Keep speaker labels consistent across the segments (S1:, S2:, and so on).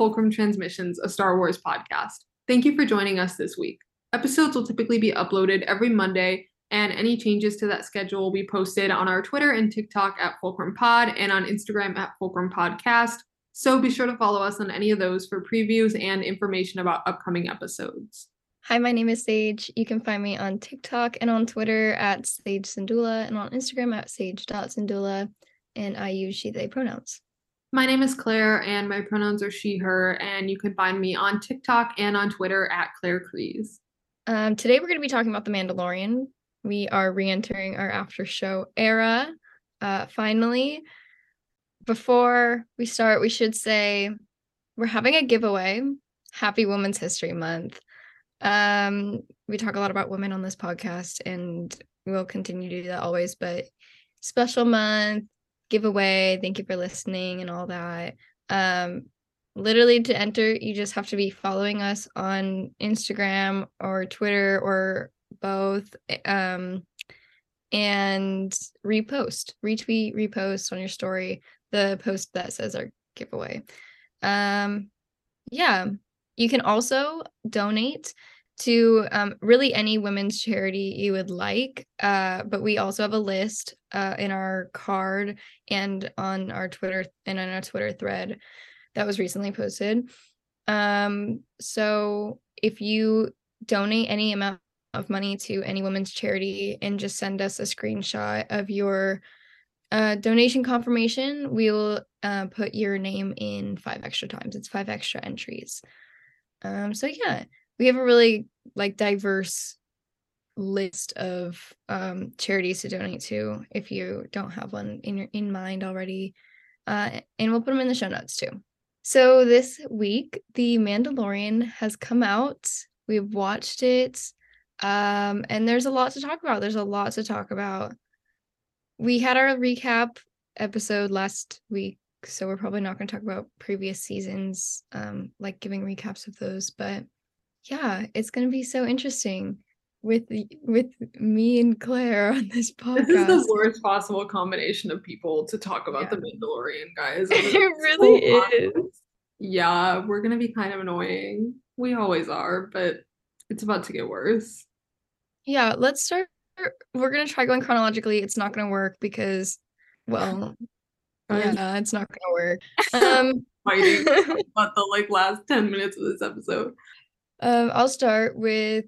S1: Fulcrum Transmissions, a Star Wars podcast. Thank you for joining us this week. Episodes will typically be uploaded every Monday, and any changes to that schedule will be posted on our Twitter and TikTok at Fulcrum Pod and on Instagram at Fulcrum Podcast. So be sure to follow us on any of those for previews and information about upcoming episodes.
S2: Hi, my name is Sage. You can find me on TikTok and on Twitter at Sage Sandula and on Instagram at sage.sandula. And I use she, they pronouns.
S1: My name is Claire, and my pronouns are she, her, and you can find me on TikTok and on Twitter at Claire Crees.
S2: Um, today we're going to be talking about The Mandalorian. We are re entering our after show era. Uh, finally, before we start, we should say we're having a giveaway. Happy Women's History Month. Um, we talk a lot about women on this podcast, and we'll continue to do that always. But special month, giveaway. Thank you for listening and all that. Um, literally to enter, you just have to be following us on Instagram or Twitter or both. Um, and repost, retweet, repost on your story the post that says our giveaway. Um, yeah, you can also donate to um, really any women's charity you would like. Uh, but we also have a list uh, in our card and on our Twitter and on our Twitter thread that was recently posted. Um, so if you donate any amount of money to any women's charity and just send us a screenshot of your uh, donation confirmation, we will uh, put your name in five extra times. It's five extra entries. Um, so yeah, we have a really like diverse list of um, charities to donate to if you don't have one in your in mind already. Uh, and we'll put them in the show notes too. So this week the mandalorian has come out. We've watched it um, and there's a lot to talk about. There's a lot to talk about. We had our recap episode last week so we're probably not going to talk about previous seasons um, like giving recaps of those but yeah, it's gonna be so interesting with with me and Claire on this podcast.
S1: This is the worst possible combination of people to talk about yeah. the Mandalorian, guys.
S2: it really is.
S1: Yeah, we're gonna be kind of annoying. We always are, but it's about to get worse.
S2: Yeah, let's start. We're gonna try going chronologically. It's not gonna work because, well, yeah, it's not gonna work. Um,
S1: fighting about the like last ten minutes of this episode.
S2: Um, I'll start with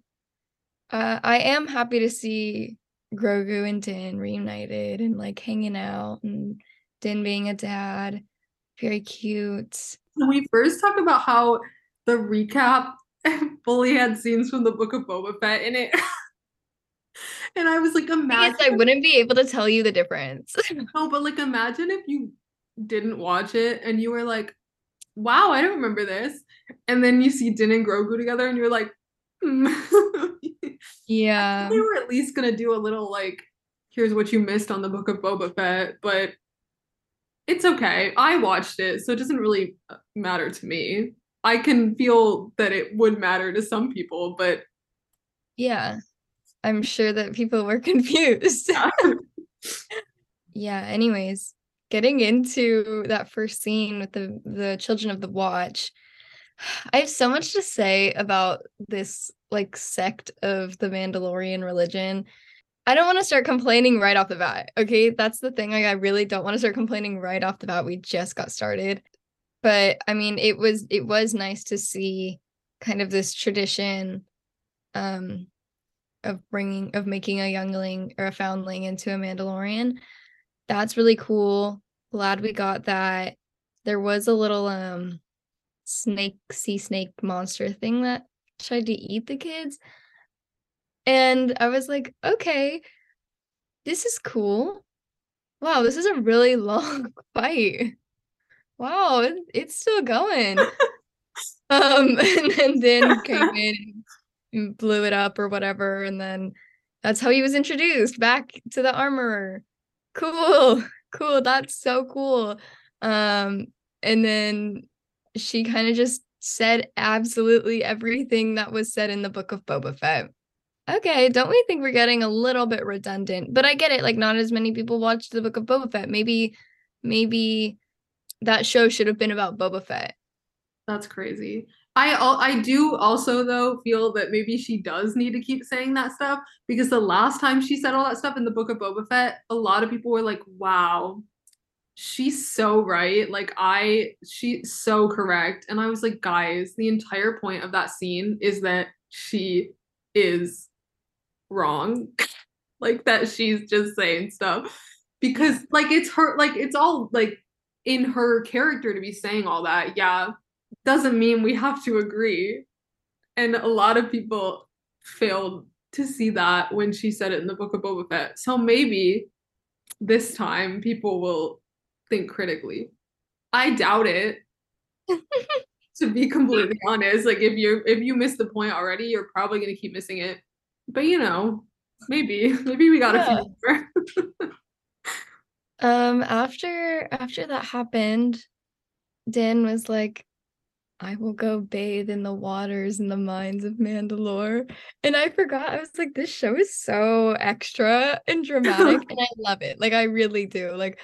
S2: uh, I am happy to see Grogu and Din reunited and like hanging out and Din being a dad. Very cute.
S1: We first talk about how the recap fully had scenes from the Book of Boba Fett in it. and I was like, imagine
S2: I wouldn't be able to tell you the difference.
S1: no, but like imagine if you didn't watch it and you were like, wow, I don't remember this. And then you see Din and Grogu together and you're like, hmm.
S2: yeah.
S1: They were at least gonna do a little like, here's what you missed on the book of Boba Fett, but it's okay. I watched it, so it doesn't really uh, matter to me. I can feel that it would matter to some people, but
S2: yeah, I'm sure that people were confused. yeah, anyways, getting into that first scene with the the children of the watch i have so much to say about this like sect of the mandalorian religion. I don't want to start complaining right off the bat okay? That's the thing like i really don't want to start complaining right off the bat we just got started. But i mean it was it was nice to see kind of this tradition um of bringing of making a youngling or a foundling into a mandalorian that's really cool. Glad we got that. There was a little um snake sea snake monster thing that tried to eat the kids. And I was like, okay, this is cool. Wow, this is a really long fight. Wow, it's still going. um, and, and then came in and blew it up or whatever. And then that's how he was introduced back to the armorer cool cool that's so cool um and then she kind of just said absolutely everything that was said in the book of Boba Fett. Okay, don't we think we're getting a little bit redundant? But I get it, like not as many people watched the book of Boba Fett. Maybe maybe that show should have been about Boba Fett.
S1: That's crazy. I I do also though feel that maybe she does need to keep saying that stuff because the last time she said all that stuff in the book of Boba Fett, a lot of people were like, "Wow, she's so right." Like I she's so correct. And I was like, "Guys, the entire point of that scene is that she is wrong." like that she's just saying stuff because like it's her like it's all like in her character to be saying all that. Yeah, doesn't mean we have to agree. And a lot of people failed to see that when she said it in the book of Boba Fett. So maybe this time people will think critically. I doubt it. to be completely honest, like if you if you miss the point already, you're probably gonna keep missing it. But you know, maybe maybe we got yeah. a few
S2: more. um, after after that happened, Dan was like, I will go bathe in the waters in the mines of Mandalore. And I forgot, I was like, this show is so extra and dramatic, and I love it. Like, I really do. Like,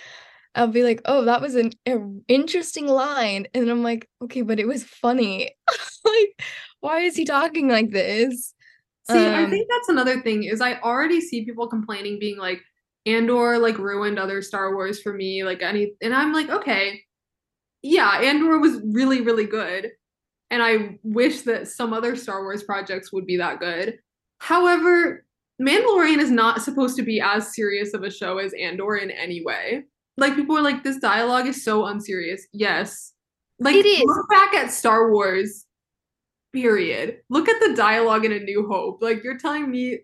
S2: I'll be like, oh, that was an, an interesting line. And I'm like, okay, but it was funny. like, why is he talking like this?
S1: See, um, I think that's another thing is I already see people complaining, being like, Andor like ruined other Star Wars for me, like any, and I'm like, okay, yeah, Andor was really, really good. And I wish that some other Star Wars projects would be that good. However, Mandalorian is not supposed to be as serious of a show as Andor in any way. Like people are like, this dialogue is so unserious. Yes. Like it is. look back at Star Wars, period. Look at the dialogue in A New Hope. Like you're telling me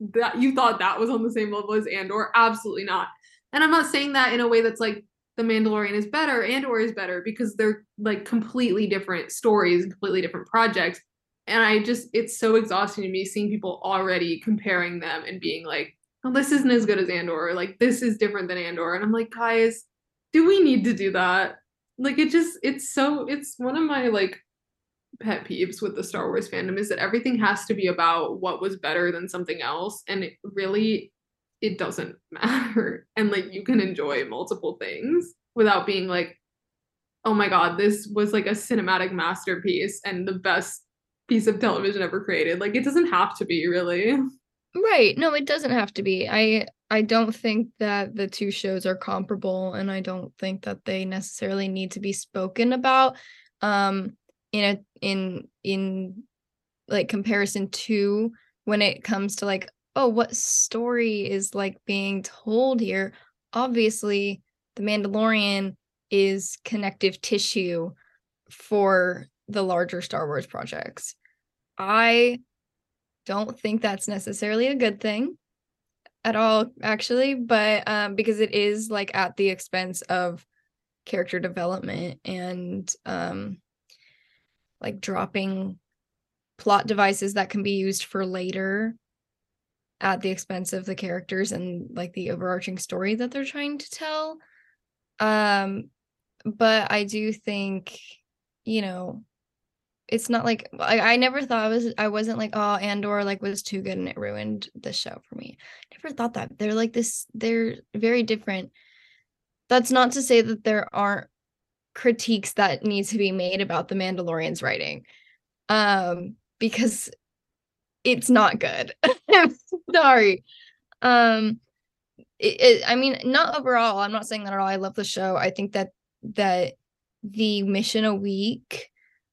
S1: that you thought that was on the same level as Andor? Absolutely not. And I'm not saying that in a way that's like the Mandalorian is better Andor is better because they're like completely different stories, completely different projects. And I just it's so exhausting to me seeing people already comparing them and being like, "Oh, this isn't as good as Andor," or like this is different than Andor. And I'm like, "Guys, do we need to do that?" Like it just it's so it's one of my like pet peeves with the Star Wars fandom is that everything has to be about what was better than something else and it really it doesn't matter. And like you can enjoy multiple things without being like oh my god this was like a cinematic masterpiece and the best piece of television ever created. Like it doesn't have to be really.
S2: Right. No it doesn't have to be. I i don't think that the two shows are comparable and i don't think that they necessarily need to be spoken about um in a in in like comparison to when it comes to like oh, what story is like being told here? Obviously, The Mandalorian is connective tissue for the larger Star Wars projects. I don't think that's necessarily a good thing at all, actually, but um, because it is like at the expense of character development and um, like dropping plot devices that can be used for later at the expense of the characters and like the overarching story that they're trying to tell. Um, but I do think, you know, it's not like I, I never thought I was I wasn't like oh Andor like was too good and it ruined the show for me. Never thought that. They're like this they're very different. That's not to say that there aren't critiques that need to be made about the Mandalorian's writing. Um because it's not good. I'm sorry. Um it, it, I mean, not overall. I'm not saying that at all. I love the show. I think that that the mission a week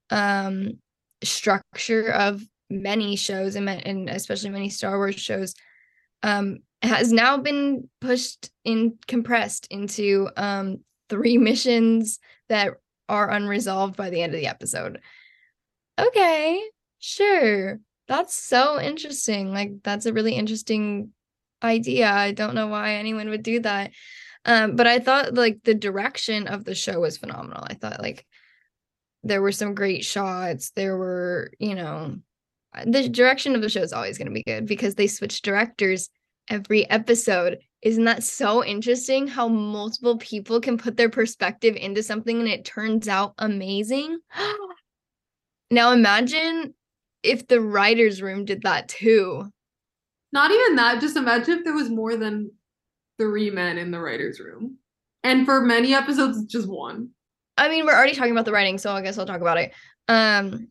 S2: um structure of many shows and, and especially many Star Wars shows um has now been pushed in compressed into um three missions that are unresolved by the end of the episode. Okay, sure. That's so interesting. Like that's a really interesting idea. I don't know why anyone would do that. Um, but I thought like the direction of the show was phenomenal. I thought like there were some great shots. There were, you know, the direction of the show is always going to be good because they switch directors every episode. Isn't that so interesting how multiple people can put their perspective into something and it turns out amazing? now imagine if the writers room did that too.
S1: Not even that, just imagine if there was more than three men in the writers room. And for many episodes it's just one.
S2: I mean, we're already talking about the writing, so I guess I'll talk about it. Um,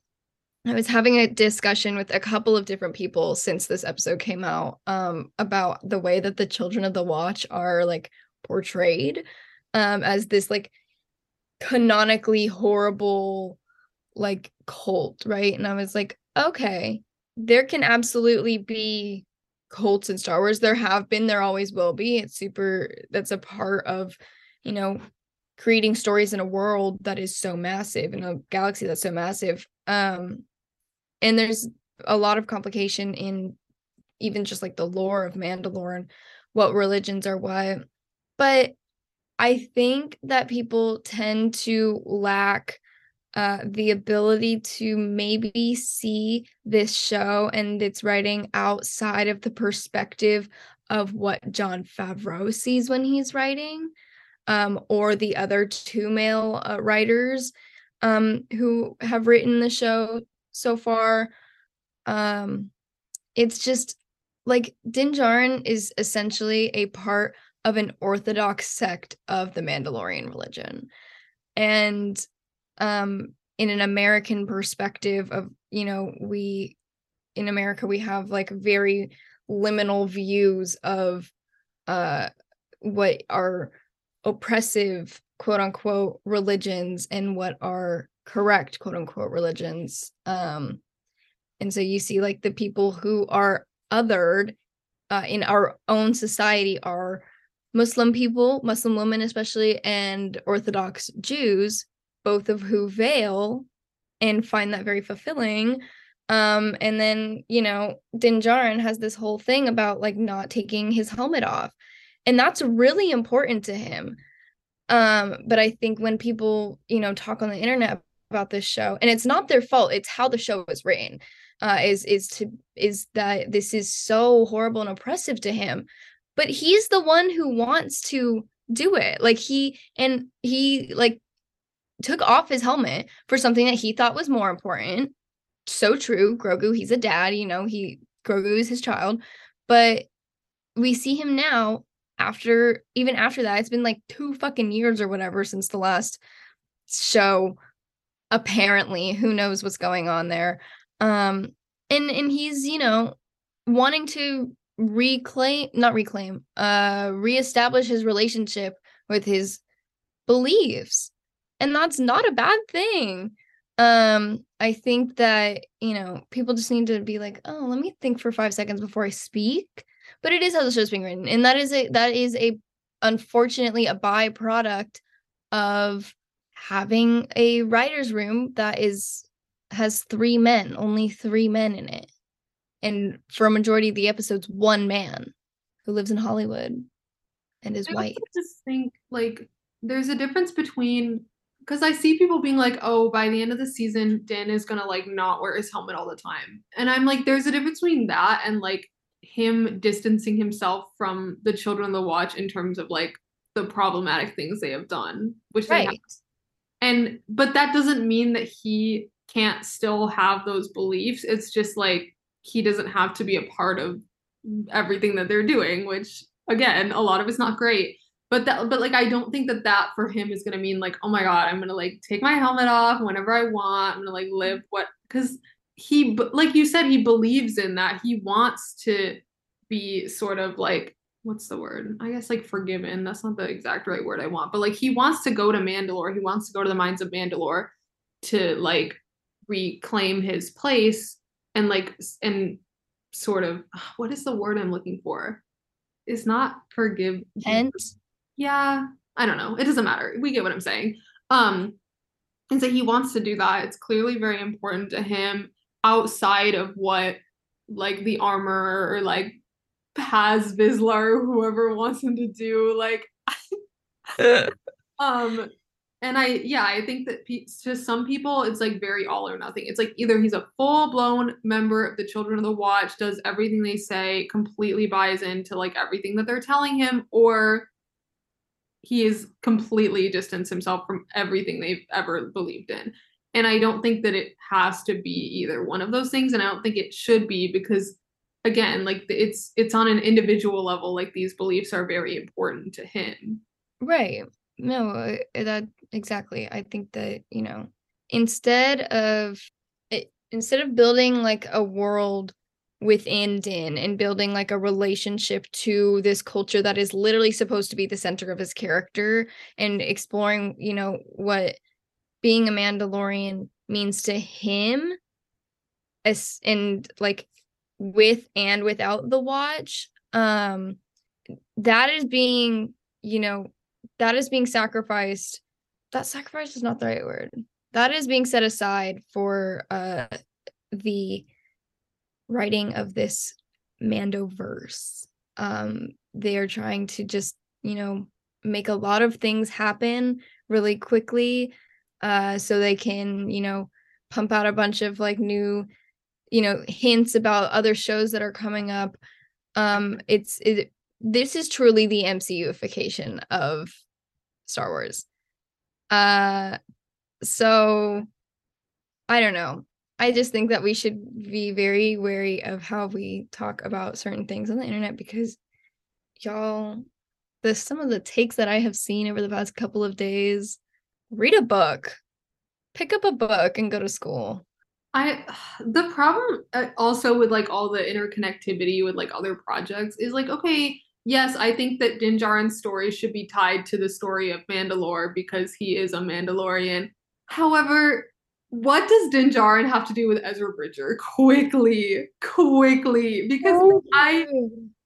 S2: I was having a discussion with a couple of different people since this episode came out um, about the way that the children of the watch are like portrayed um, as this like canonically horrible like cult, right? And I was like, okay, there can absolutely be cults in Star Wars. There have been, there always will be. It's super that's a part of, you know, creating stories in a world that is so massive in a galaxy that's so massive. Um and there's a lot of complication in even just like the lore of Mandalore and what religions are what. But I think that people tend to lack uh, the ability to maybe see this show and its writing outside of the perspective of what Jon Favreau sees when he's writing, um, or the other two male uh, writers um, who have written the show so far. Um, it's just like Din Djarin is essentially a part of an orthodox sect of the Mandalorian religion. And um in an American perspective of, you know, we in America we have like very liminal views of uh what are oppressive quote unquote religions and what are correct quote unquote religions. Um and so you see like the people who are othered uh, in our own society are muslim people muslim women especially and orthodox jews both of who veil and find that very fulfilling. Um and then you know din Djarin has this whole thing about like not taking his helmet off and that's really important to him. Um but i think when people you know talk on the internet about this show and it's not their fault it's how the show was written uh is is to is that this is so horrible and oppressive to him. But he's the one who wants to do it. Like he and he like took off his helmet for something that he thought was more important. So true grogu he's a dad you know he grogu is his child. But we see him now after even after that it's been like two fucking years or whatever since the last show. Apparently who knows what's going on there. Um and and he's you know wanting to reclaim not reclaim uh reestablish his relationship with his beliefs and that's not a bad thing. Um i think that you know people just need to be like oh let me think for five seconds before i speak. But it is how the show's being written and that is a that is a unfortunately a byproduct of having a writer's room that is has three men only three men in it. And for a majority of the episodes one man who lives in hollywood and is
S1: I
S2: white.
S1: just think like there's a difference between because I see people being like, oh, by the end of the season, Din is gonna like not wear his helmet all the time. And I'm like, there's a difference between that and like him distancing himself from the children of the watch in terms of like the problematic things they have done, which they have.
S2: right
S1: And but that doesn't mean that he can't still have those beliefs. It's just like he doesn't have to be a part of everything that they're doing, which again, a lot of it's not great but that but like i don't think that that for him is going to mean like oh my god i'm going to like take my helmet off whenever i want. I'm going to like live what because he like you said he believes in that. He wants to be sort of like what's the word? I guess like forgiven. That's not the exact right word i want. But like he wants to go to mandalore. He wants to go to the mines of mandalore to like reclaim his place and like and sort of what is the word i'm looking for? Is not forgive
S2: and
S1: yeah, I don't know. It doesn't matter. We get what I'm saying. Um, and so he wants to do that. It's clearly very important to him outside of what like the Armorer like Paz Vizsla or whoever wants him to do. Like um and I yeah, I think that pe- to some people it's like very all or nothing. It's like either he's a full-blown member of the Children of the Watch, does everything they say, completely buys into like everything that they're telling him or he has completely distanced himself from everything they've ever believed in. And I don't think that it has to be either one of those things. And I don't think it should be because again, like it's it's on an individual level, like these beliefs are very important to him.
S2: right no, uh, that exactly. I think that, you know, instead of it, instead of building like a world within Din and building like a relationship to this culture that is literally supposed to be the center of his character and exploring, you know, what being a Mandalorian means to him as and like with and without the watch. Um that is being you know that is being sacrificed. That sacrifice is not the right word. That is being set aside for uh the writing of this mando verse um they are trying to just you know make a lot of things happen really quickly uh so they can you know pump out a bunch of like new you know hints about other shows that are coming up um it's it this is truly the MCUification of Star Wars. Uh so I don't know. I just think that we should be very wary of how we talk about certain things on the internet because y'all the some of the takes that I have seen over the past couple of days, read a book. Pick up a book and go to school.
S1: I the problem uh, also with like all the interconnectivity with like other projects is like okay, yes, I think that Din Djarin's story should be tied to the story of Mandalore because he is a Mandalorian. However, what does Din Djarin have to do with Ezra Bridger? Quickly, quickly, because oh, I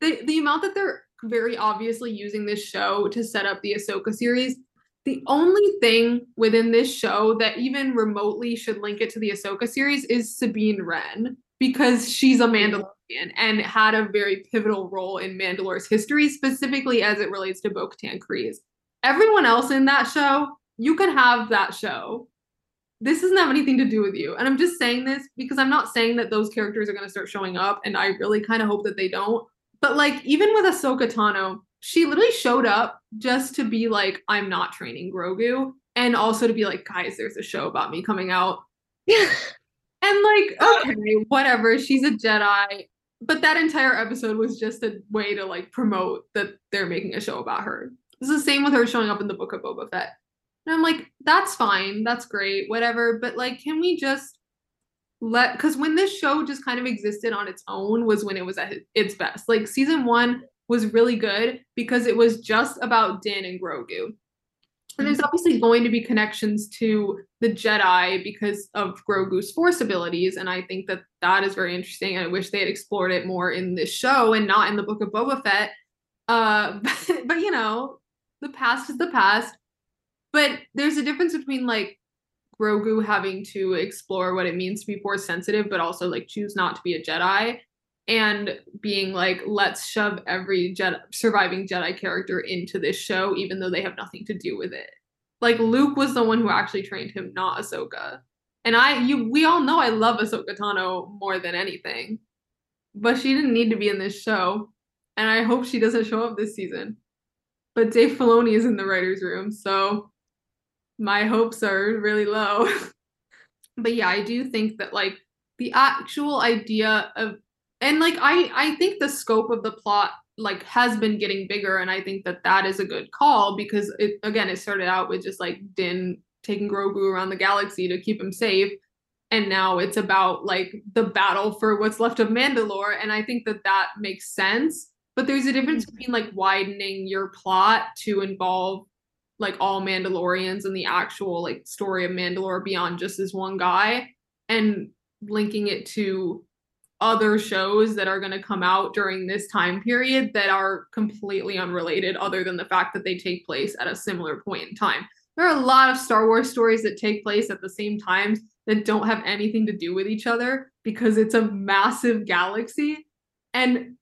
S1: the the amount that they're very obviously using this show to set up the Ahsoka series the only thing within this show that even remotely should link it to the Ahsoka series is Sabine Wren because she's a Mandalorian and had a very pivotal role in Mandalore's history, specifically as it relates to Bo Katan Kryze. Everyone else in that show, you can have that show. This doesn't have anything to do with you. And I'm just saying this because I'm not saying that those characters are going to start showing up, and I really kind of hope that they don't. But like, even with Ahsoka Tano, she literally showed up just to be like, I'm not training Grogu. And also to be like, guys, there's a show about me coming out. and like, okay, whatever. She's a Jedi. But that entire episode was just a way to like promote that they're making a show about her. It's the same with her showing up in the book of Boba Fett. And I'm like, that's fine, that's great, whatever. But like, can we just let because when this show just kind of existed on its own was when it was at its best. Like season one was really good because it was just about Din and Grogu. And there's mm-hmm. obviously going to be connections to the Jedi because of Grogu's Force abilities, and I think that that is very interesting. I wish they had explored it more in this show and not in the Book of Boba Fett. Uh, but, but you know, the past is the past. But there's a difference between like Grogu having to explore what it means to be Force sensitive, but also like choose not to be a Jedi, and being like, let's shove every Jedi, surviving Jedi character into this show, even though they have nothing to do with it. Like Luke was the one who actually trained him, not Ahsoka. And I, you, we all know I love Ahsoka Tano more than anything, but she didn't need to be in this show, and I hope she doesn't show up this season. But Dave Filoni is in the writers' room, so my hopes are really low. but yeah, I do think that like the actual idea of and like i i think the scope of the plot like has been getting bigger and i think that that is a good call because it again it started out with just like din taking grogu around the galaxy to keep him safe and now it's about like the battle for what's left of mandalore and i think that that makes sense but there's a difference mm-hmm. between like widening your plot to involve like all mandalorians and the actual like story of mandalore beyond just this one guy and linking it to other shows that are going to come out during this time period that are completely unrelated, other than the fact that they take place at a similar point in time. There are a lot of Star Wars stories that take place at the same times that don't have anything to do with each other because it's a massive galaxy. And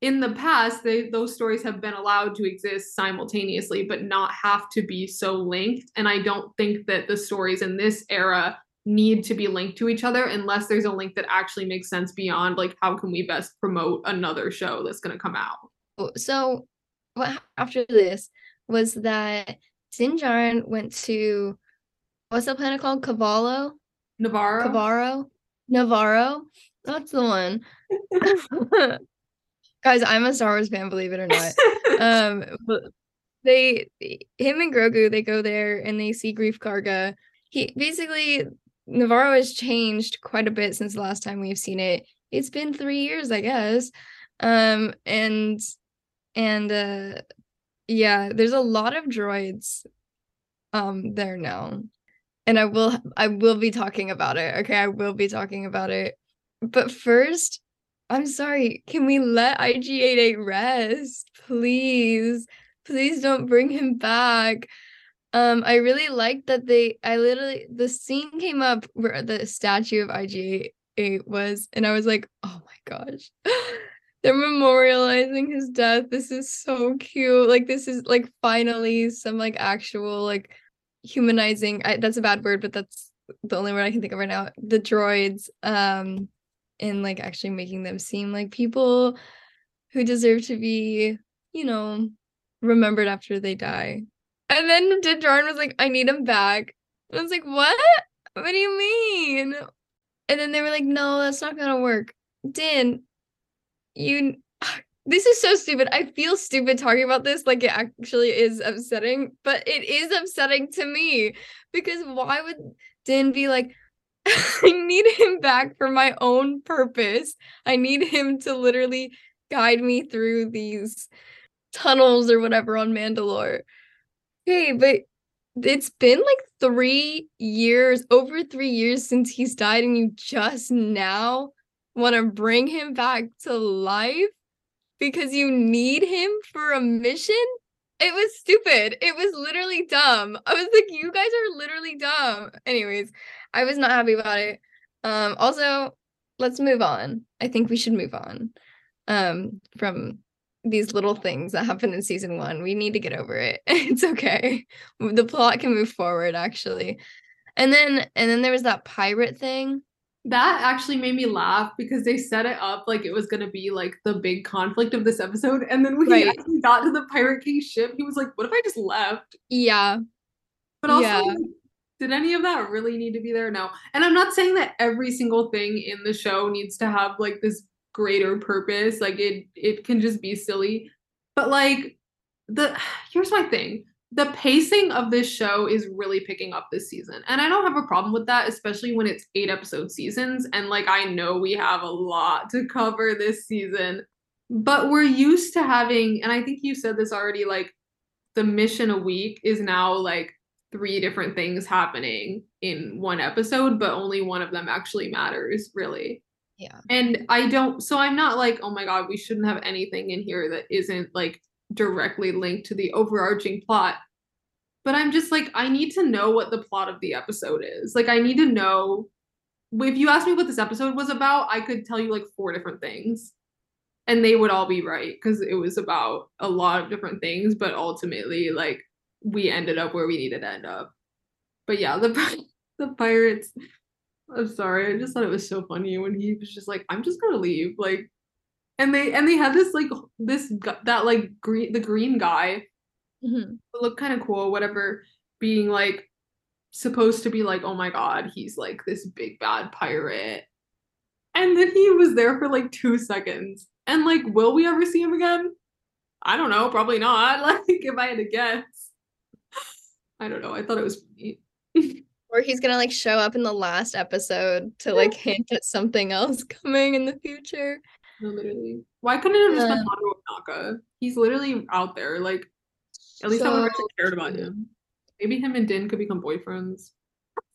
S1: in the past, they, those stories have been allowed to exist simultaneously, but not have to be so linked. And I don't think that the stories in this era need to be linked to each other unless there's a link that actually makes sense beyond like how can we best promote another show that's going to come out?
S2: So what after this was that Din Djarin went to what's the planet called? Cavallo?
S1: Navarro?
S2: Cavarro Navarro? That's the one guys I'm a Star Wars fan believe it or not um but they him and Grogu they go there and they see Greef Karga. He basically Navarro has changed quite a bit since the last time we've seen it. It's been three years, I guess. Um and and uh yeah, there's a lot of droids um there now. And I will I will be talking about it. Okay, I will be talking about it. But first, I'm sorry, can we let IG88 rest? Please. Please don't bring him back. Um, I really liked that they I literally the scene came up where the statue of IG88 was, and I was like, oh my gosh. They're memorializing his death. This is so cute. Like this is like finally some like actual like humanizing. I, that's a bad word, but that's the only word I can think of right now. The droids, um, and like actually making them seem like people who deserve to be, you know, remembered after they die. And then Din was like, I need him back. And I was like, what? What do you mean? And then they were like, no, that's not gonna work. Din, you this is so stupid. I feel stupid talking about this like it actually is upsetting, but it is upsetting to me because why would Din be like, I need him back for my own purpose. I need him to literally guide me through these tunnels or whatever on Mandalore. Okay, but it's been like three years, over three years since he's died, and you just now want to bring him back to life because you need him for a mission? It was stupid. It was literally dumb. I was like, you guys are literally dumb. Anyways, I was not happy about it. Um, also, let's move on. I think we should move on um from these little things that happened in season one. We need to get over it. it's okay. The plot can move forward actually. And then and then there was that pirate thing.
S1: That actually made me laugh because they set it up like it was gonna be like the big conflict of this episode. And then when right. he actually got to the Pirate King ship, he was like, What if I just left?
S2: Yeah.
S1: But also yeah. Did any of that really need to be there? No. And I'm not saying that every single thing in the show needs to have like this greater purpose. Like it it can just be silly. But like the here's my thing. The pacing of this show is really picking up this season. And I don't have a problem with that, especially when it's 8 episode seasons and like I know we have a lot to cover this season. But we're used to having and I think you said this already like the mission a week is now like three different things happening in one episode, but only one of them actually matters, really.
S2: Yeah.
S1: And I don't, so I'm not like, oh my God, we shouldn't have anything in here that isn't like directly linked to the overarching plot. But I'm just like, I need to know what the plot of the episode is. Like, I need to know. If you asked me what this episode was about, I could tell you like four different things. And they would all be right because it was about a lot of different things. But ultimately, like, we ended up where we needed to end up. But yeah, the the pirates I'm sorry. I just thought it was so funny when he was just like, "I'm just gonna leave." Like, and they and they had this like this that like green the green guy
S2: mm-hmm.
S1: looked kind of cool, whatever, being like supposed to be like, "Oh my god, he's like this big bad pirate," and then he was there for like two seconds, and like, will we ever see him again? I don't know. Probably not. Like, if I had to guess, I don't know. I thought it was funny.
S2: Or he's gonna like show up in the last episode to like hint at something else coming in the future.
S1: No, literally. Why couldn't it have just been Hondo Ohnaka? He's literally out there. Like, at least so, I have cared about him. Maybe him and Din could become boyfriends.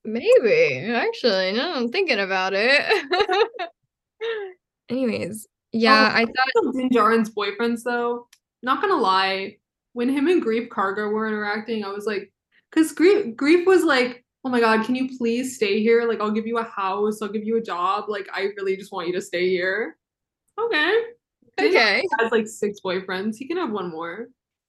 S2: Maybe, actually. No, I'm thinking about it. Anyways, yeah, oh, I thought
S1: Din Djarin's boyfriends though. Not gonna lie, when him and Greef Karga were interacting, I was like, because Greef Greef was like, oh my god can you please stay here? Like i'll give you a house i'll give you a job. Like i really just want you to stay here. Okay.
S2: Okay
S1: he has like six boyfriends. He can have one more.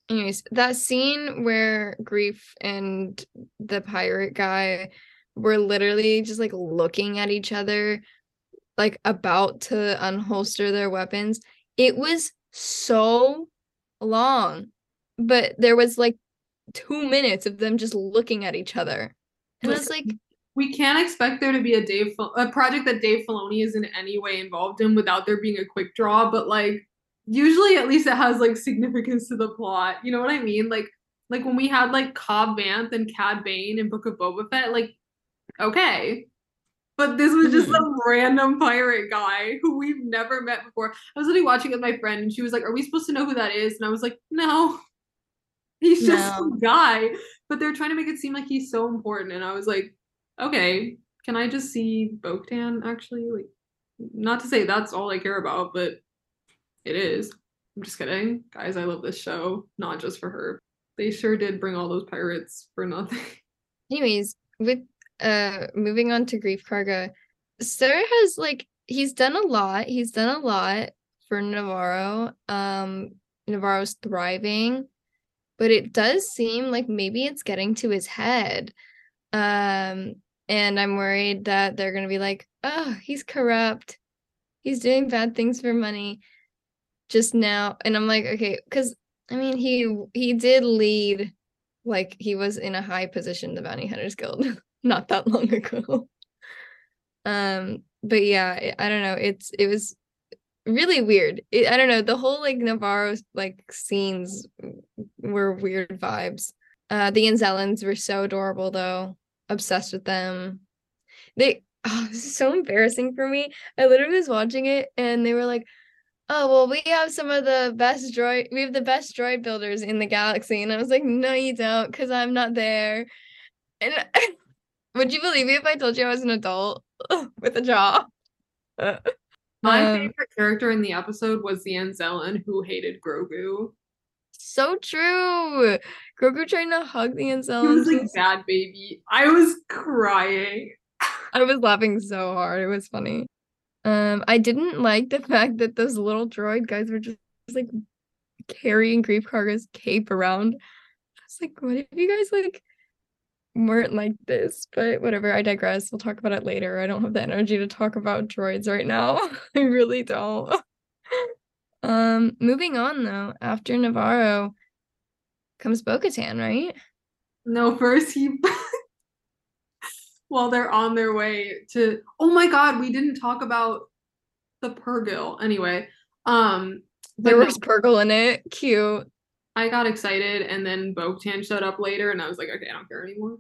S2: Anyways that scene where Greef and the pirate guy were literally just like looking at each other like about to unholster their weapons it was so long. But there was like two minutes of them just looking at each other it was like
S1: we can't expect there to be a Dave a project that Dave Filoni is in any way involved in without there being a quick draw, but like usually at least it has like significance to the plot. You know what I mean? Like Like when we had like Cobb Vanth and Cad Bane in Book of Boba Fett, like, okay. But this was just
S2: Mhm.
S1: some random pirate guy who we've never met before. I was literally watching with my friend and she was like, Are we supposed to know who that is? And I was like, No. He's just
S2: No.
S1: some guy. But they're trying to make it seem like he's so important. And I was like, Okay, can I just see Bo-Katan actually? Like, not to say that's all I care about, but it is. I'm just kidding. Guys, I love this show, not just for her. They sure did bring all those pirates for nothing.
S2: Anyways, with uh moving on to Greef Karga, Sir has like he's done a lot. He's done a lot for Navarro. Um Navarro's thriving, but it does seem like maybe it's getting to his head. Um and I'm worried that they're going to be like, "Oh, he's corrupt. He's doing bad things for money." Just now, and I'm like, "Okay, cuz I mean, he he did lead like he was in a high position the bounty hunters guild not that long ago um but yeah i don't know it's it was really weird. It, i don't know the whole like navarro like scenes were weird vibes. Uh the Anzellans were so adorable though. Obsessed with them. They oh this is so embarrassing for me. I literally was watching it and they were like oh well we have some of the best droid we have the best droid builders in the galaxy. And i was like no you don't because i'm not there. And would you believe me if i told you i was an adult with a jaw
S1: My
S2: Um,
S1: favorite character in the episode was the Anzellan who hated Grogu.
S2: so true grogu trying to hug the
S1: He was like bad baby. I was crying.
S2: I was laughing so hard. It was funny. Um, I didn't like the fact that those little droid guys were just like carrying Greef Karga's cape around. I was like, what if you guys like weren't like this? But whatever, I digress. We'll talk about it later. I don't have the energy to talk about droids right now. I really don't. Um, moving on though, after Navarro comes Bo-Katan, right?
S1: No, first he while they're on their way to oh my god, we didn't talk about the Purrgil anyway. Um
S2: There
S1: no,
S2: was Purrgil in it. Cute.
S1: I got excited and then Bo-Katan showed up later and I was like, okay, I don't care anymore.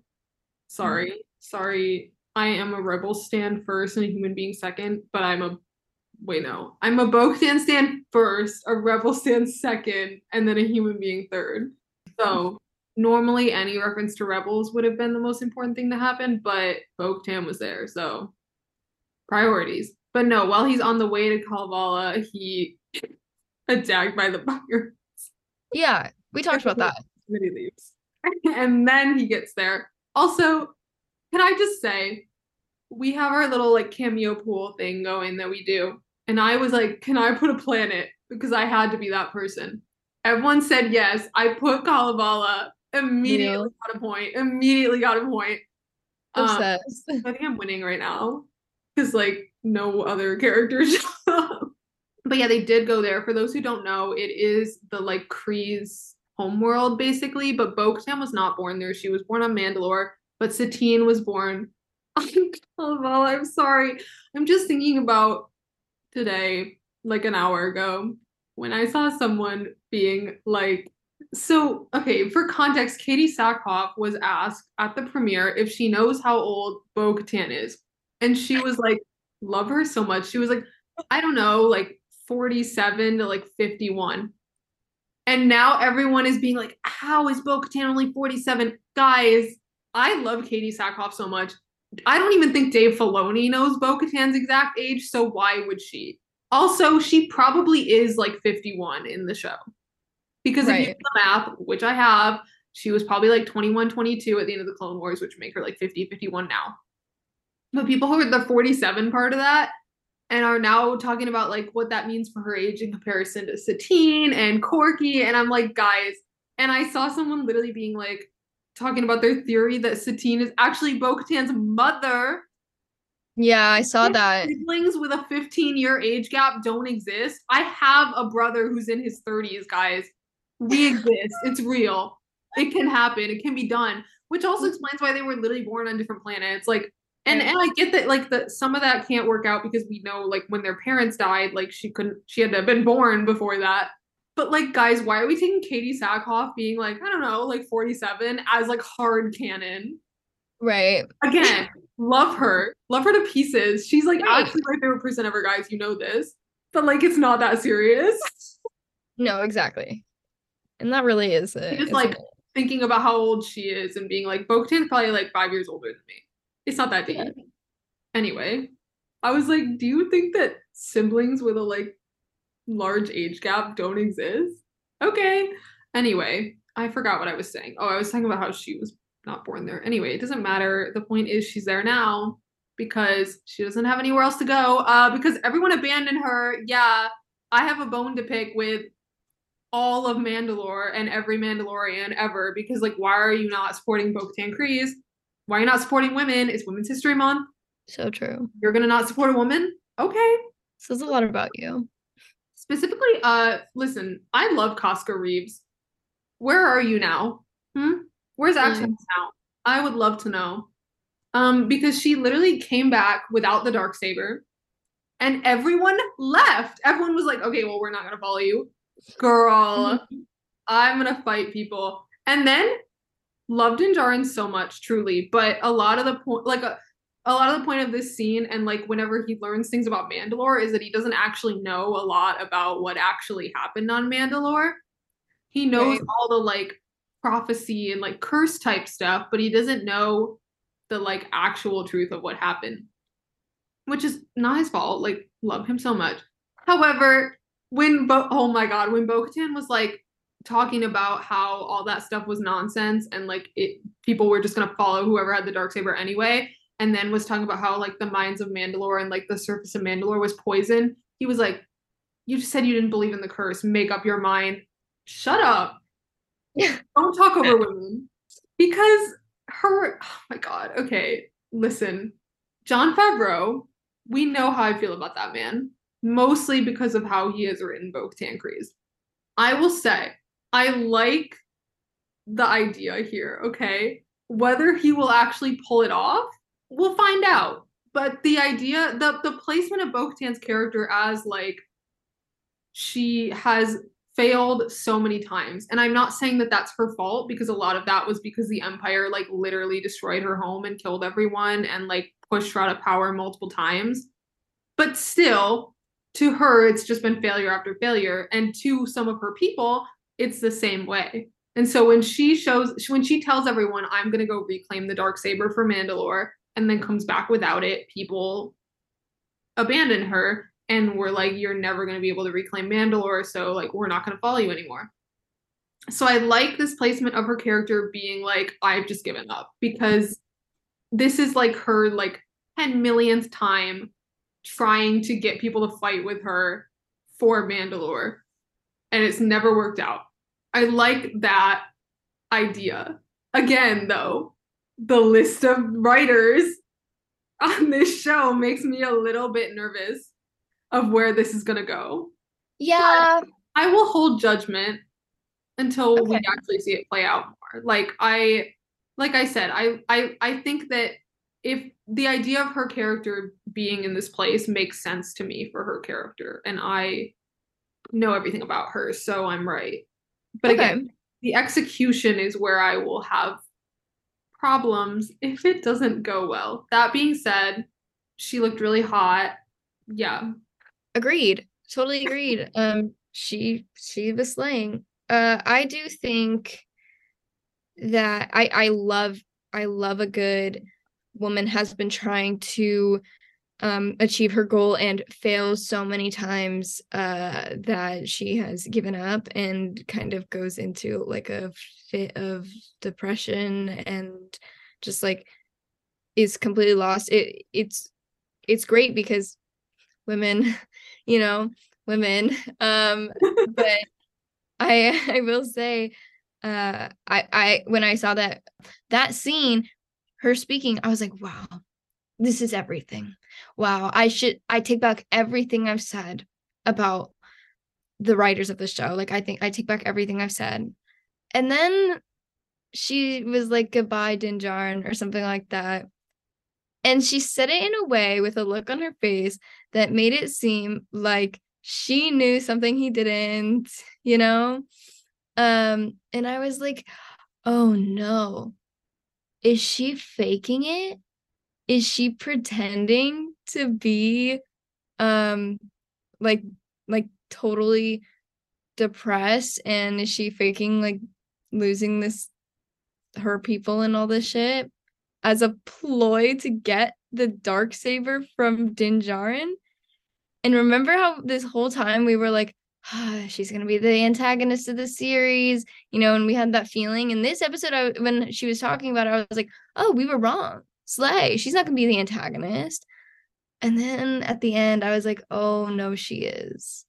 S1: Sorry. Sorry. I am a rebel stand first and a human being second, but I'm a wait, no. I'm a Bo-Katan stand first, a rebel stand second, and then a human being third. So normally any reference to rebels would have been the most important thing to happen, but Bo-Katan was there, so priorities. But no, while he's on the way to Kalevala, he attacked by the fire.
S2: Yeah, we talked about that.
S1: And then he leaves. and then he gets there. Also, can I just say, we have our little like cameo pool thing going that we do. And I was like, can I put a planet? Because I had to be that person. Everyone said yes. I put Kalevala. Immediately
S2: Real.
S1: got a point. Immediately got a point. Um,
S2: Obsessed.
S1: I think I'm winning right now because like no other characters. but yeah, they did go there. For those who don't know, it is the like Kryze's homeworld basically. But Bo-Katan was not born there. She was born on Mandalore, but Satine was born on. I'm sorry. I'm just thinking about today, like an hour ago, when I saw someone being like, so okay, for context, Katee Sackhoff was asked at the premiere if she knows how old Bo is. And she was like, love her so much. She was like, I don't know, like 47 to like 51. And now everyone is being like, how is Bo Katan only 47? Guys, I love Katee Sackhoff so much. I don't even think Dave Filoni knows Bo Katan's exact age, so why would she? Also, she probably is like 51 in the show. Because if you
S2: Right.
S1: do the map, which I have, she was probably like 21, 22 at the end of the Clone Wars, which make her like 50, 51 now. But people who heard the 47 part of that and are now talking about like what that means for her age in comparison to Satine and Korkie. And I'm like, guys, and I saw someone literally being like talking about their theory that Satine is actually Bo Katan's mother.
S2: Yeah, I saw that.
S1: Siblings with a 15 year age gap don't exist. I have a brother who's in his 30s, guys. We exist. It's real. It can happen. It can be done. Which also mm. explains why they were literally born on different planets. Like, and and I get that like the some of that can't work out because we know like when their parents died, like she couldn't she had to have been born before that. But like, guys, why are we taking Katee Sackhoff being like, I don't know, like 47 as like hard canon?
S2: Right.
S1: Again, love her. Love her to pieces. She's like
S2: Right.
S1: actually my favorite person ever, guys. You know this. But like it's not that serious.
S2: No, exactly. And that really is it.
S1: Just like
S2: it?
S1: thinking about how old she is and being like, Bo-Katan's probably like five years older than me. It's not that deep.
S2: Yeah.
S1: Anyway, I was like, do you think that siblings with a like large age gap don't exist? Okay. Anyway, I forgot what I was saying. Oh, I was talking about how she was not born there. Anyway, it doesn't matter. The point is she's there now because she doesn't have anywhere else to go. Uh, because everyone abandoned her. Yeah, I have a bone to pick with all of Mandalore and every Mandalorian ever because like why are you not supporting Bo-Katan Kryze? Why are you not supporting women? It's Women's History Month.
S2: so true.
S1: You're gonna not support a woman? Okay.
S2: Says a lot about you.
S1: Specifically, uh, listen, I love Koska Reeves. Where are you now? Hmm? Where's Action
S2: Mm.
S1: now? I would love to know. Um, because she literally came back without the dark saber, and everyone left. Everyone was like, "Okay, well, we're not gonna follow you, girl. I'm gonna fight people." And then loved Din Djarin so much, truly. But a lot of the point, like a, a lot of the point of this scene, and like whenever he learns things about Mandalore, is that he doesn't actually know a lot about what actually happened on Mandalore. He knows
S2: Right.
S1: all the like prophecy and like curse type stuff, but he doesn't know the like actual truth of what happened, which is not his fault. Like, love him so much. However, when Bo- oh my god, when Bo-Katan was like talking about how all that stuff was nonsense and like it people were just gonna follow whoever had the dark saber anyway, and then was talking about how like the mines of Mandalore and like the surface of Mandalore was poison. He was like, "You just said you didn't believe in the curse. Make up your mind. Shut up. Don't talk over women." Because her, oh my god. Okay, listen, Jon Favreau. We know how I feel about that man, mostly because of how he has written Bo-Katan Kryze. I will say, I like the idea here, okay? Whether he will actually pull it off, we'll find out. But the idea, the the placement of Bo-Katan's character as like she has failed so many times. And I'm not saying that that's her fault because a lot of that was because the empire like literally destroyed her home and killed everyone and like pushed her out of power multiple times. But still, to her it's just been failure after failure and to some of her people it's the same way. And so when she shows when she tells everyone I'm going to go reclaim the dark saber for Mandalore and then comes back without it, people abandon her and we're like you're never going to be able to reclaim Mandalore, so like we're not going to follow you anymore. So I like this placement of her character being like I've just given up because this is like her like 10 millionth time trying to get people to fight with her for Mandalore and it's never worked out. I like that idea. Again, though, the list of writers on this show makes me a little bit nervous of where this is going to go.
S2: Yeah.
S1: I will hold judgment until we actually see it play out more. Like I like I said, I I I think that if the idea of her character being in this place makes sense to me for her character and I know everything about her, so I'm right. But
S2: Okay.
S1: again, the execution is where I will have problems if it doesn't go well. That being said, she looked really hot. Yeah.
S2: Agreed. Totally agreed. Um, she she was slaying. Uh, I do think that I I love I love a good woman has been trying to um achieve her goal and fails so many times uh that she has given up and kind of goes into like a fit of depression and just like is completely lost. It it's it's great because women you know women um but i i will say uh i i when i saw that that scene her speaking i was like wow this is everything wow i should i take back everything i've said about the writers of the show like i think i take back everything i've said and then she was like goodbye Din Djarin or something like that and she said it in a way with a look on her face that made it seem like she knew something he didn't, you know? Um, and I was like, oh no. Is she faking it? Is she pretending to be um like like totally depressed and is she faking like losing this her people and all this shit as a ploy to get the dark saber from Din Djarin? And remember how this whole time we were like, ah, she's gonna be the antagonist of the series, you know, and we had that feeling. In this episode, I, when she was talking about it, I was like, oh, we were wrong. Slay, she's not gonna be the antagonist. And then at the end, I was like, oh no, she is.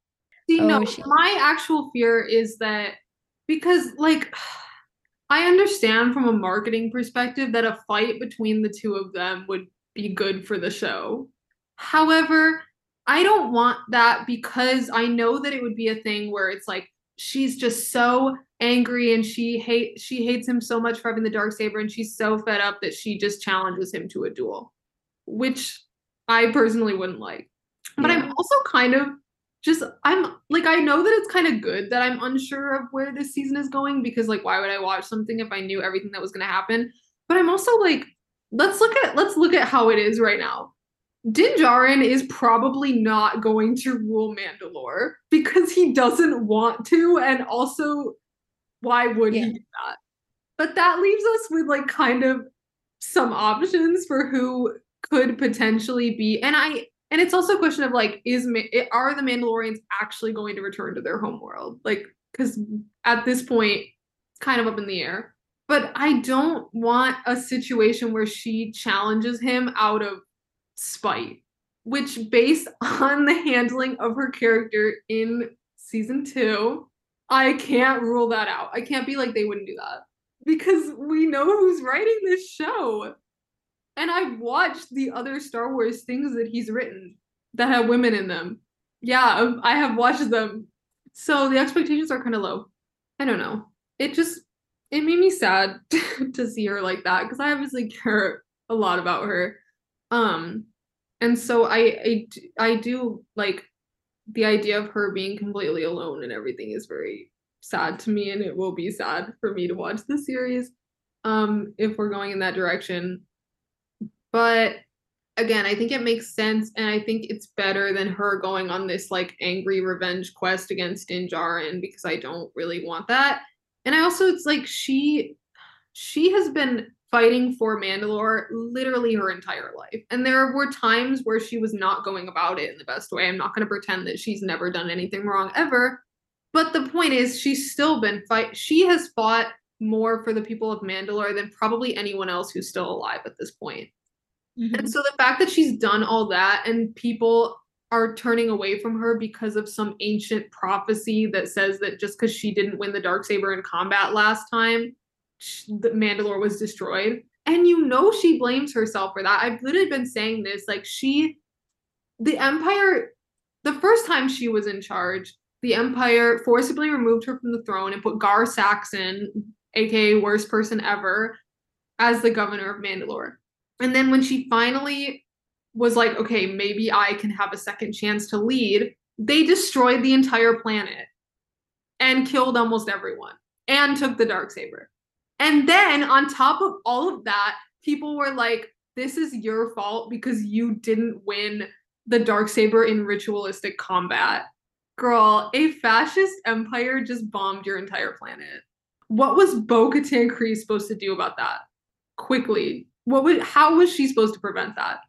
S1: See,
S2: Oh,
S1: no,
S2: she-
S1: my actual fear is that because, like, I understand from a marketing perspective that a fight between the two of them would be good for the show. However, I don't want that because I know that it would be a thing where it's like she's just so angry and she hate she hates him so much for having the dark saber and she's so fed up that she just challenges him to a duel, which I personally wouldn't like. But
S2: Yeah.
S1: I'm also kind of just I'm like I know that it's kind of good that I'm unsure of where this season is going because like why would I watch something if I knew everything that was going to happen? But I'm also like let's look at let's look at how it is right now. Din Djarin is probably not going to rule Mandalore because he doesn't want to and also why would
S2: Yeah.
S1: he do that? But that leaves us with like kind of some options for who could potentially be and I and it's also a question of like is are the Mandalorians actually going to return to their home world? Like cuz at this point it's kind of up in the air. But I don't want a situation where she challenges him out of spite, which based on the handling of her character in season 2, I can't rule that out. I can't be like they wouldn't do that because we know who's writing this show. And I've watched the other Star Wars things that he's written that have women in them. Yeah, um, I have watched them. So the expectations are kind of low. I don't know. It just it made me sad to see her like that because I obviously care a lot about her. Um and so I I do like the idea of her being completely alone and everything is very sad to me and it will be sad for me to watch the series um if we're going in that direction. But again i think it makes sense and i think it's better than her going on this like angry revenge quest against Din Djarin because i don't really want that. And i also it's like she she has been fighting for Mandalore literally her entire life. And there were times where she was not going about it in the best way. I'm not going to pretend that she's never done anything wrong ever. But the point is, she's still been fight. She has fought more for the people of Mandalore than probably anyone else who's still alive at this point. Mm-hmm. And so the fact that she's done all that and people are turning away from her because of some ancient prophecy that says that just because she didn't win the dark saber in combat last time, the Mandalore was destroyed. And you know she blames herself for that. I've literally been saying this like she the Empire the first time she was in charge, the Empire forcibly removed her from the throne and put Gar Saxon, aka worst person ever, as the governor of Mandalore. And then when she finally was like, okay, maybe I can have a second chance to lead, they destroyed the entire planet and killed almost everyone and took the dark saber. And then on top of all of that, people were like, this is your fault because you didn't win the dark saber in ritualistic combat. Girl, a fascist empire just bombed your entire planet. What was Bo-Katan Kryze supposed to do about that? Quickly. What would how was she supposed to prevent that?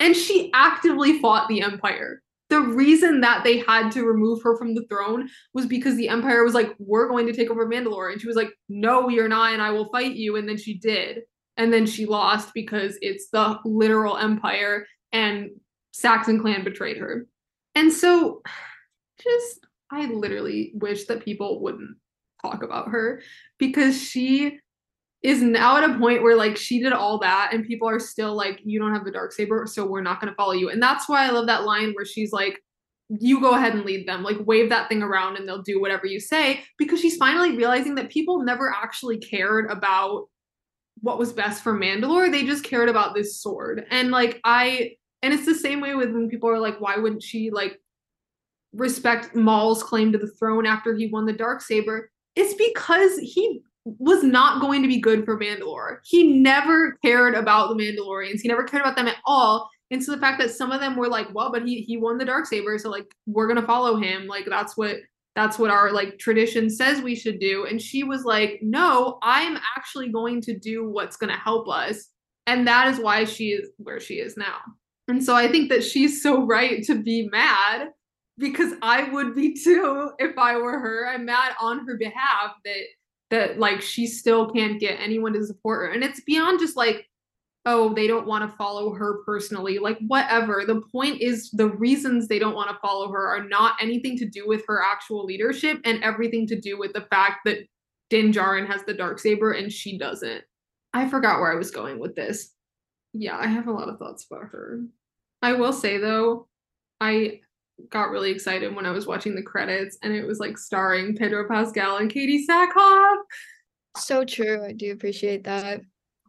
S1: And she actively fought the empire. The reason that they had to remove her from the throne was because the empire was like, we're going to take over Mandalore. And she was like, no, you're not, and I will fight you. And then she did. And then she lost because it's the literal empire and Saxon clan betrayed her. And so just I literally wish that people wouldn't talk about her because she is now at a point where like she did all that and people are still like you don't have the dark saber so we're not going to follow you. And that's why i love that line where she's like you go ahead and lead them. Like wave that thing around and they'll do whatever you say because she's finally realizing that people never actually cared about what was best for mandalore. They just cared about this sword. And like i and it's the same way with when people are like why wouldn't she like respect Maul's claim to the throne after he won the dark saber, it's because he was not going to be good for Mandalore. He never cared about the Mandalorians. He never cared about them at all. And so the fact that some of them were like, well, but he he won the dark saber, so like we're gonna follow him. Like that's what that's what our like tradition says we should do. And she was like, no, I'm actually going to do what's gonna help us. And that is why she is where she is now. And so I think that she's so right to be mad because I would be too if I were her. I'm mad on her behalf that that like she still can't get anyone to support her. And it's beyond just like oh, they don't want to follow her personally. Like, whatever. The point is, the reasons they don't want to follow her are not anything to do with her actual leadership and everything to do with the fact that Din Djarin has the dark saber and she doesn't. I forgot where I was going with this. Yeah, I have a lot of thoughts about her. I will say though, I got really excited when I was watching the credits and it was like starring Pedro Pascal and Katee Sackhoff.
S2: So true. I do appreciate that.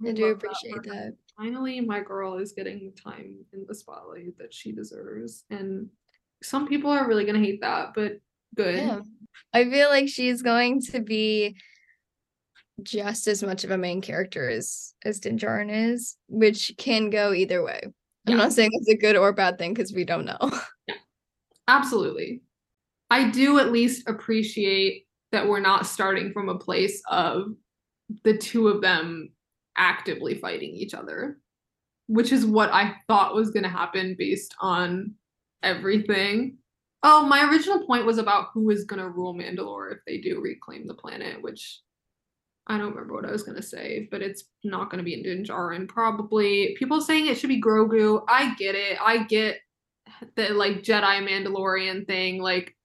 S2: I do uh, appreciate that, that
S1: finally my girl is getting the time in the spotlight that she deserves and some people are really going to hate that but good yeah.
S2: i feel like she's going to be just as much of a main character as as Din Djarin is which can go either way i'm not saying it's a good or bad thing because we don't know
S1: yeah absolutely i do at least appreciate that we're not starting from a place of the two of them actively fighting each other, which is what I thought was going to happen based on everything. Oh, my original point was about who is going to rule Mandalore if they do reclaim the planet, which I don't remember what I was going to say, but it's not going to be in Din Djarin, probably. People saying it should be Grogu. I get it. I get the like Jedi Mandalorian thing, like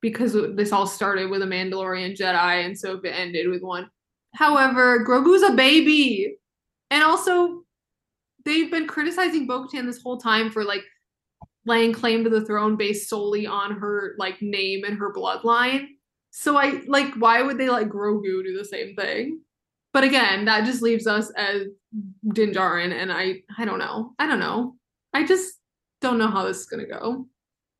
S1: because this all started with a Mandalorian Jedi, and so if it ended with one, However, Grogu's a baby. And also, they've been criticizing Bo-Katan this whole time for like laying claim to the throne based solely on her like name and her bloodline. So I like why would they let Grogu do the same thing? But again, that just leaves us as Din Djarin, and I I don't know. I don't know. I just don't know how this is gonna go.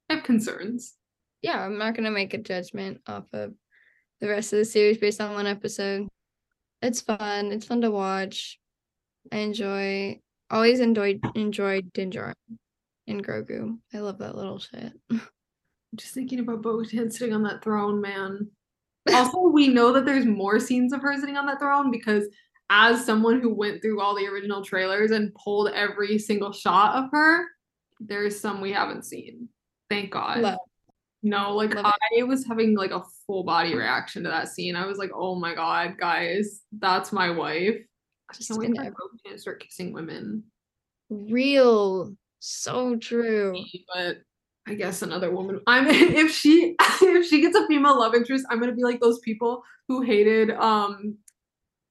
S1: I have concerns.
S2: Yeah, I'm not gonna make a judgment off of the rest of the series based on one episode it's fun. It's fun to watch. I enjoy always enjoyed enjoyed Din Djarin and Grogu. I love that little shit.
S1: Just thinking about Bo sitting on that throne, man. Also, we know that there's more scenes of her sitting on that throne because as someone who went through all the original trailers and pulled every single shot of her, there's some we haven't seen. Thank God. Love. No, like Love I was having like a full body reaction to that scene. I was like, oh my god, guys, that's my wife. I just can't wait for to start kissing women.
S2: Real, so true.
S1: But I guess another woman. I'm if she if she gets a female love interest, I'm gonna be like those people who hated um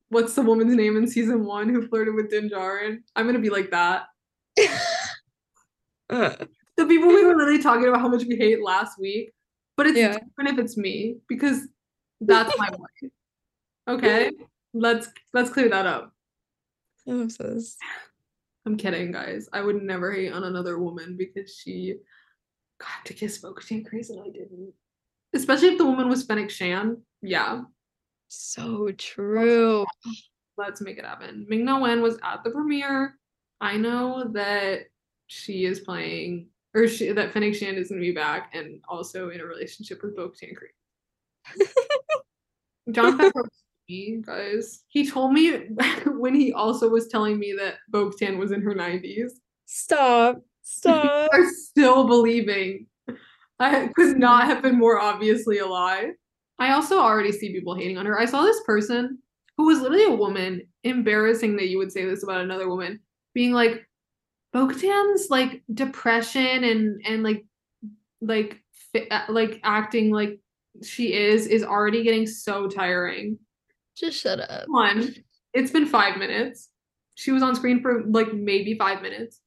S1: what's the woman's name in season one who flirted with Din Djarin? I'm gonna be like that. uh the people we were really talking about how much we hate last week, but it's yeah. different if it's me because that's my wife. Okay, let's let's clear that up. I'm I'm kidding, guys. I would never hate on another woman because she got to kiss Bo-Katan Kryze and I didn't. Especially if the woman was Fennec Shand. Yeah.
S2: So true.
S1: Let's make it happen. Ming Na Wen was at the premiere. I know that she is playing or she, that Fennec Shand is going to be back and also in a relationship with Bo-Katan Kryze. Jon Favreau me, guys. He told me when he also was telling me that Bo-Katan was in her 90s.
S2: Stop. Stop.
S1: are still believing. I could not have been more obviously a lie. I also already see people hating on her. I saw this person who was literally a woman, embarrassing that you would say this about another woman, being like, Bo-Katan's like depression and and like like uh, like acting like she is is already getting so tiring.
S2: Just shut up.
S1: One, it's been five minutes. She was on screen for like maybe five minutes.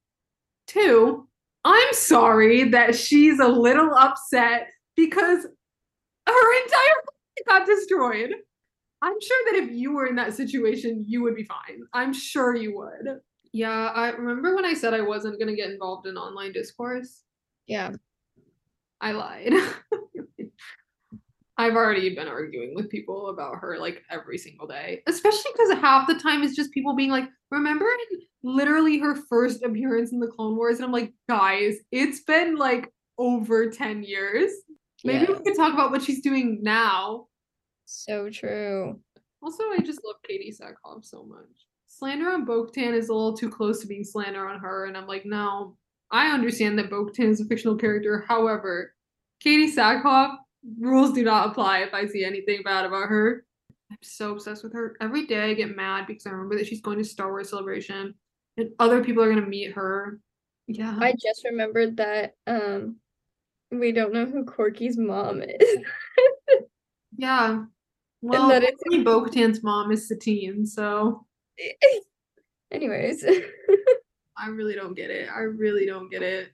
S1: Two, I'm sorry that she's a little upset because her entire got destroyed. I'm sure that if you were in that situation, you would be fine. I'm sure you would. Yeah, I remember when I said I wasn't going to get involved in online discourse.
S2: Yeah.
S1: I lied. I've already been arguing with people about her like every single day, especially because half the time it's just people being like, remember literally her first appearance in the Clone Wars? And I'm like, guys, it's been like over 10 years. Maybe
S2: Yeah.
S1: we could talk about what she's doing now.
S2: So true.
S1: Also, I just love Katee Sackhoff so much. Slander on Bo-Katan is a little too close to being slander on her, and I'm like, no. I understand that Bo-Katan is a fictional character. However, Katee Sackhoff rules do not apply if I see anything bad about her. I'm so obsessed with her. Every day I get mad because I remember that she's going to Star Wars Celebration, and other people are gonna meet her. Yeah.
S2: I just remembered that um we don't know who Korkie's mom is.
S1: yeah. Well,
S2: that it's-
S1: Bo-Katan's mom is Satine, so
S2: Anyways.
S1: I really don't get it. I really don't get it.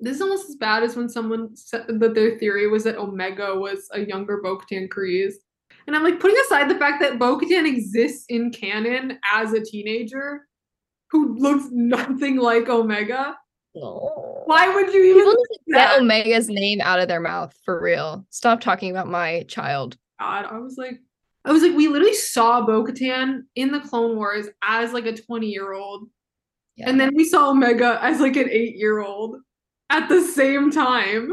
S1: This is almost as bad as when someone said that their theory was that Omega was a younger Bo-Katan Kryze. And I'm like, putting aside the fact that Bo-Katan exists in canon as a teenager who looks nothing like Omega,
S2: No.
S1: why would you even
S2: People
S1: think
S2: need to get? Omega's name out of their mouth for real. Stop talking about my child.
S1: God, I was like, I was like, we literally saw Bo-Katan in the Clone Wars as like a 20 year old,
S2: Yeah.
S1: and then we saw Omega as like an eight year old at the same time.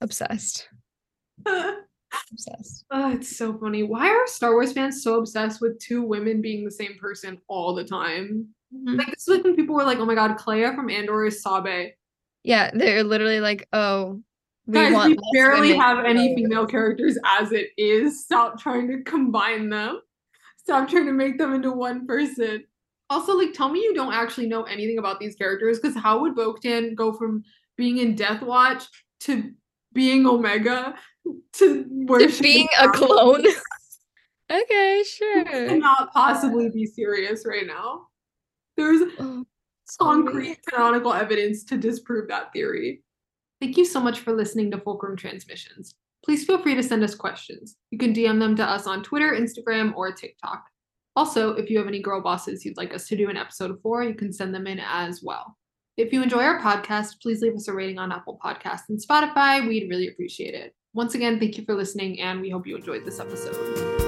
S2: obsessed. Obsessed.
S1: Oh, it's so funny. Why are Star Wars fans so obsessed with two women being the same person all the time? Mm-hmm. Like this is like when people were like, "Oh my god, Cleya from Andor is Sabe."
S2: Yeah, they're literally like, oh, we
S1: Guys, we barely have any female characters as it is. Stop trying to combine them. Stop trying to make them into one person. Also, like, tell me you don't actually know anything about these characters, because how would Bo-Katan go from being in Death Watch to being Omega to
S2: To being a clone. Okay,
S1: You
S2: sure.
S1: cannot possibly be serious right now. There's
S2: Oh,
S1: concrete canonical evidence to disprove that theory. Thank you so much for listening to Fulcrum Transmissions. Please feel free to send us questions. You can DM them to us on Twitter, Instagram, or TikTok. Also, if you have any girl bosses you'd like us to do an episode for, you can send them in as well. If you enjoy our podcast, please leave us a rating on Apple Podcasts and Spotify. We'd really appreciate it. Once again, thank you for listening, and we hope you enjoyed this episode.